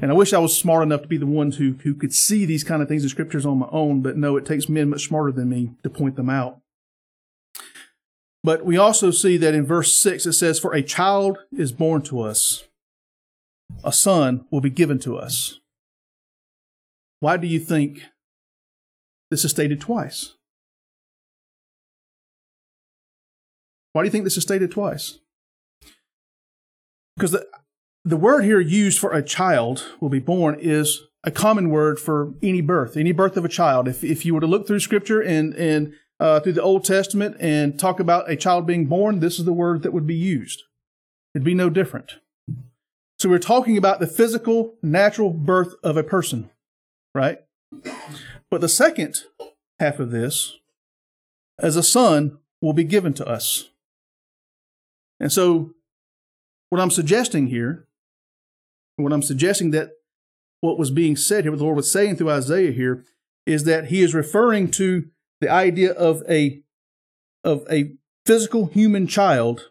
And I wish I was smart enough to be the one who, who could see these kind of things in scriptures on my own, but no, it takes men much smarter than me to point them out. But we also see that in verse 6 it says, For a child is born to us, a son will be given to us. Why do you think this is stated twice? Why do you think this is stated twice? Because the, the word here used for a child will be born is a common word for any birth, any birth of a child. If, if you were to look through scripture and, and uh, through the Old Testament and talk about a child being born, this is the word that would be used. It'd be no different. So we're talking about the physical, natural birth of a person, right? But the second half of this, as a son, will be given to us. And so, what I'm suggesting here, what I'm suggesting that what was being said here, what the Lord was saying through Isaiah here, is that he is referring to the idea of a of a physical human child,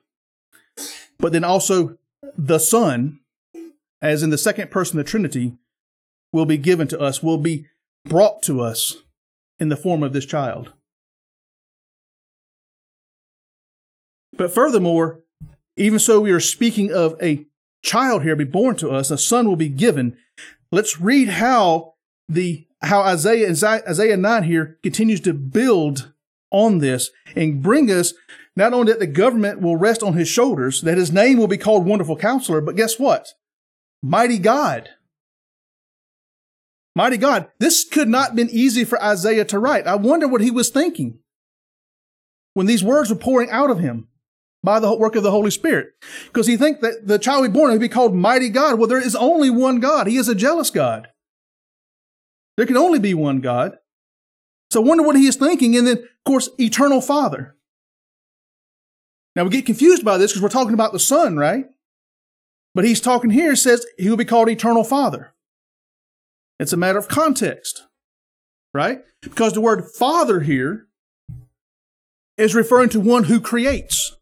but then also the Son, as in the second person of the Trinity, will be given to us, will be brought to us in the form of this child. But furthermore, even so, we are speaking of a child here be born to us, a son will be given. Let's read how the how Isaiah Isaiah 9 here continues to build on this and bring us not only that the government will rest on his shoulders, that his name will be called Wonderful Counselor, but guess what? Mighty God. Mighty God. This could not have been easy for Isaiah to write. I wonder what he was thinking when these words were pouring out of him by the work of the Holy Spirit. Because he think that the child be born will be called Mighty God. Well, there is only one God. He is a jealous God. There can only be one God. So I wonder what he is thinking. And then, of course, eternal Father. Now we get confused by this because we're talking about the Son, right? But he's talking here, says he will be called Eternal Father. It's a matter of context, right? Because the word Father here is referring to one who creates.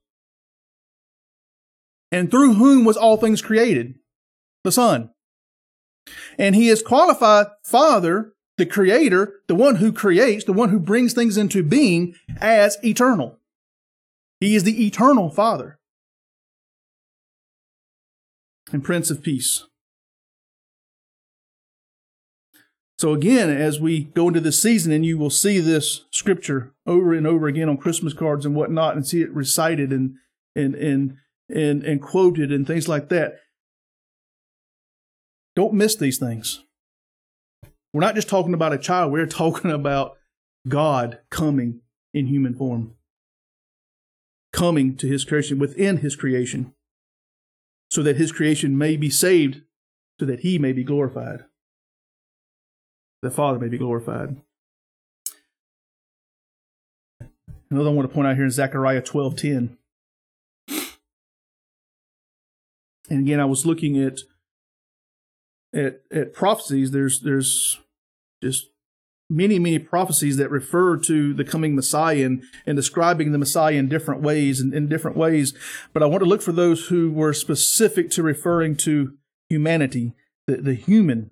And through whom was all things created? The Son. And he is qualified Father, the Creator, the one who creates, the one who brings things into being as eternal. He is the eternal Father and Prince of Peace. So, again, as we go into this season, and you will see this scripture over and over again on Christmas cards and whatnot, and see it recited and, and, and, and, and quoted and things like that. Don't miss these things. We're not just talking about a child, we're talking about God coming in human form, coming to his creation, within his creation, so that his creation may be saved, so that he may be glorified. The Father may be glorified. Another one I want to point out here in Zechariah 12:10. And again, I was looking at at, at prophecies, there's there's just many many prophecies that refer to the coming Messiah and, and describing the Messiah in different ways and in different ways. But I want to look for those who were specific to referring to humanity, the, the human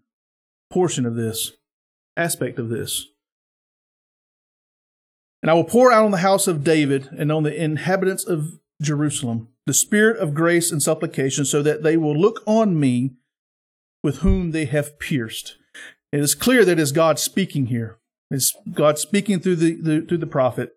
portion of this aspect of this. And I will pour out on the house of David and on the inhabitants of Jerusalem the spirit of grace and supplication, so that they will look on me with whom they have pierced. It is clear that is God speaking here. It's God speaking through the, the, through the prophet.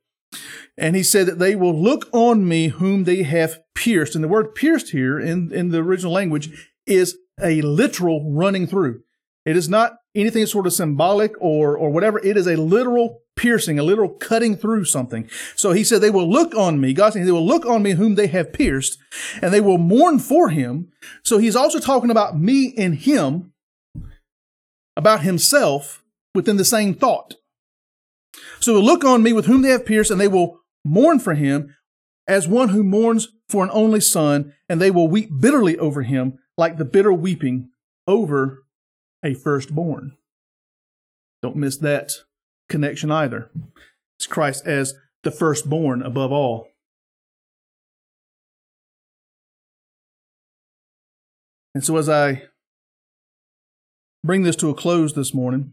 And he said that they will look on me whom they have pierced. And the word pierced here in, in the original language is a literal running through. It is not anything sort of symbolic or, or whatever. It is a literal piercing, a literal cutting through something. So he said, they will look on me. God said, they will look on me whom they have pierced and they will mourn for him. So he's also talking about me and him, about himself within the same thought. So look on me with whom they have pierced and they will mourn for him as one who mourns for an only son and they will weep bitterly over him like the bitter weeping over a firstborn. Don't miss that connection either. It's Christ as the firstborn above all. And so, as I bring this to a close this morning,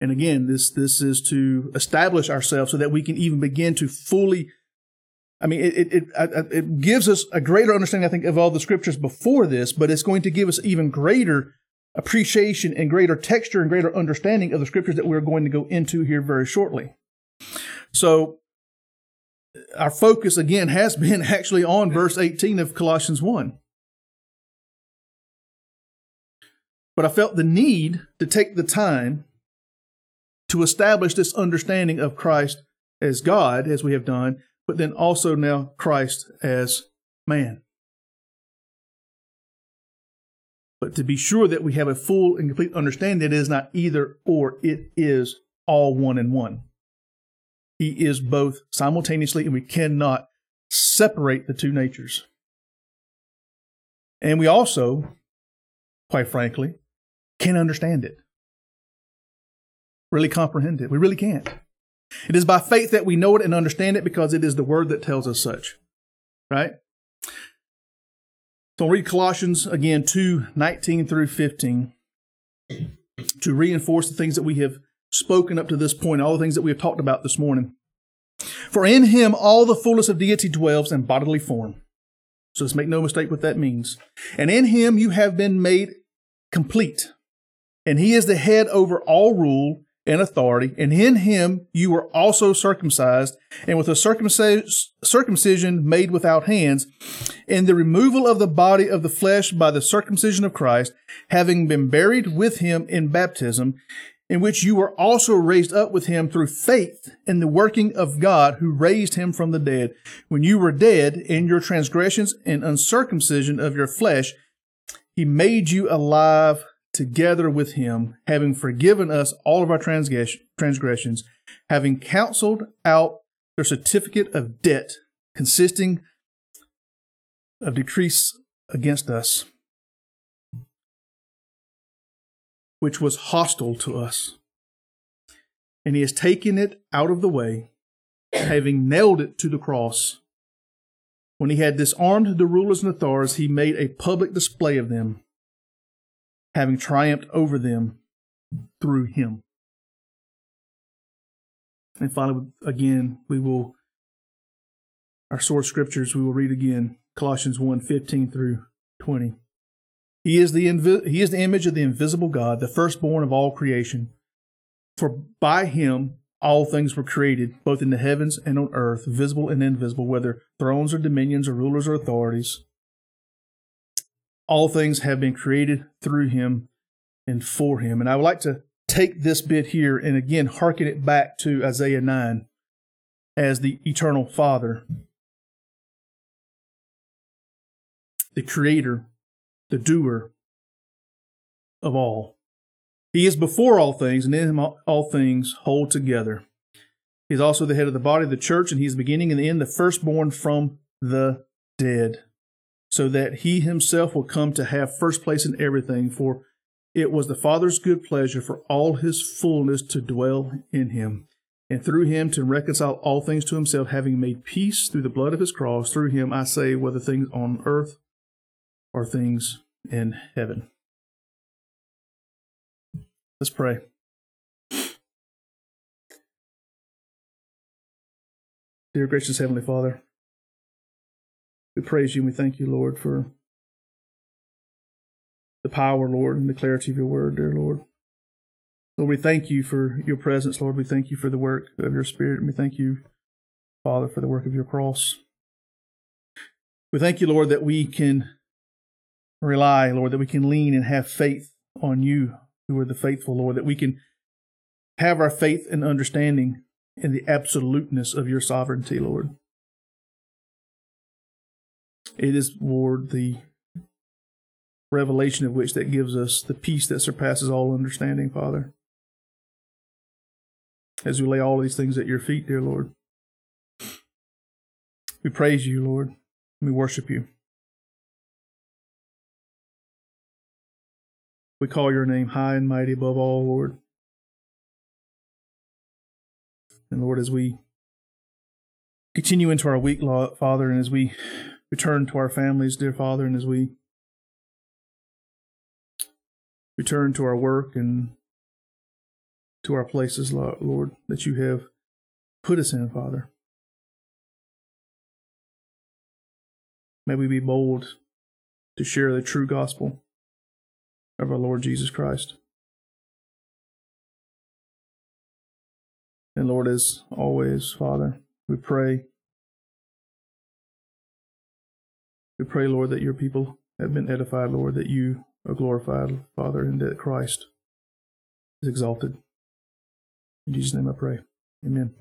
and again, this this is to establish ourselves so that we can even begin to fully. I mean, it, it, it, it gives us a greater understanding, I think, of all the scriptures before this, but it's going to give us even greater appreciation and greater texture and greater understanding of the scriptures that we're going to go into here very shortly. So, our focus again has been actually on verse 18 of Colossians 1. But I felt the need to take the time to establish this understanding of Christ as God, as we have done, but then also now Christ as man. But to be sure that we have a full and complete understanding, it is not either or, it is all one in one. He is both simultaneously, and we cannot separate the two natures. And we also, quite frankly, can't understand it, really comprehend it. We really can't. It is by faith that we know it and understand it because it is the word that tells us such. Right? So read Colossians again 2 19 through 15 to reinforce the things that we have spoken up to this point, all the things that we have talked about this morning. For in him all the fullness of deity dwells in bodily form. So let's make no mistake what that means. And in him you have been made complete. And he is the head over all rule and authority, and in him you were also circumcised, and with a circumcision made without hands, in the removal of the body of the flesh by the circumcision of Christ, having been buried with him in baptism, in which you were also raised up with him through faith in the working of God who raised him from the dead. When you were dead in your transgressions and uncircumcision of your flesh, he made you alive together with him, having forgiven us all of our transgressions, having counseled out their certificate of debt consisting of decrease against us, which was hostile to us. And he has taken it out of the way, having nailed it to the cross. When he had disarmed the rulers and authorities, he made a public display of them having triumphed over them through him. And finally, again, we will, our source scriptures, we will read again Colossians 1 15 through 20. He is, the invi- he is the image of the invisible God, the firstborn of all creation. For by him all things were created, both in the heavens and on earth, visible and invisible, whether thrones or dominions or rulers or authorities all things have been created through him and for him. And I would like to take this bit here and again hearken it back to Isaiah 9 as the eternal Father, the creator, the doer of all. He is before all things, and in him all things hold together. He is also the head of the body of the church, and he is beginning and the end, the firstborn from the dead so that he himself will come to have first place in everything. For it was the Father's good pleasure for all his fullness to dwell in him, and through him to reconcile all things to himself, having made peace through the blood of his cross. Through him, I say, whether things on earth or things in heaven. Let's pray. Dear gracious Heavenly Father, we praise you and we thank you, Lord, for the power, Lord, and the clarity of your word, dear Lord. Lord, we thank you for your presence, Lord. We thank you for the work of your Spirit, and we thank you, Father, for the work of your cross. We thank you, Lord, that we can rely, Lord, that we can lean and have faith on you, who are the faithful, Lord, that we can have our faith and understanding in the absoluteness of your sovereignty, Lord. It is, Lord, the revelation of which that gives us the peace that surpasses all understanding, Father. As we lay all these things at your feet, dear Lord, we praise you, Lord. We worship you. We call your name high and mighty above all, Lord. And Lord, as we continue into our week, Father, and as we return to our families, dear Father, and as we return to our work and to our places, Lord, that you have put us in, Father. May we be bold to share the true gospel of our Lord Jesus Christ. And Lord, as always, Father, we pray. We pray, Lord, that your people have been edified, Lord, that you are glorified, Father, and that Christ is exalted. In Jesus' name I pray. Amen.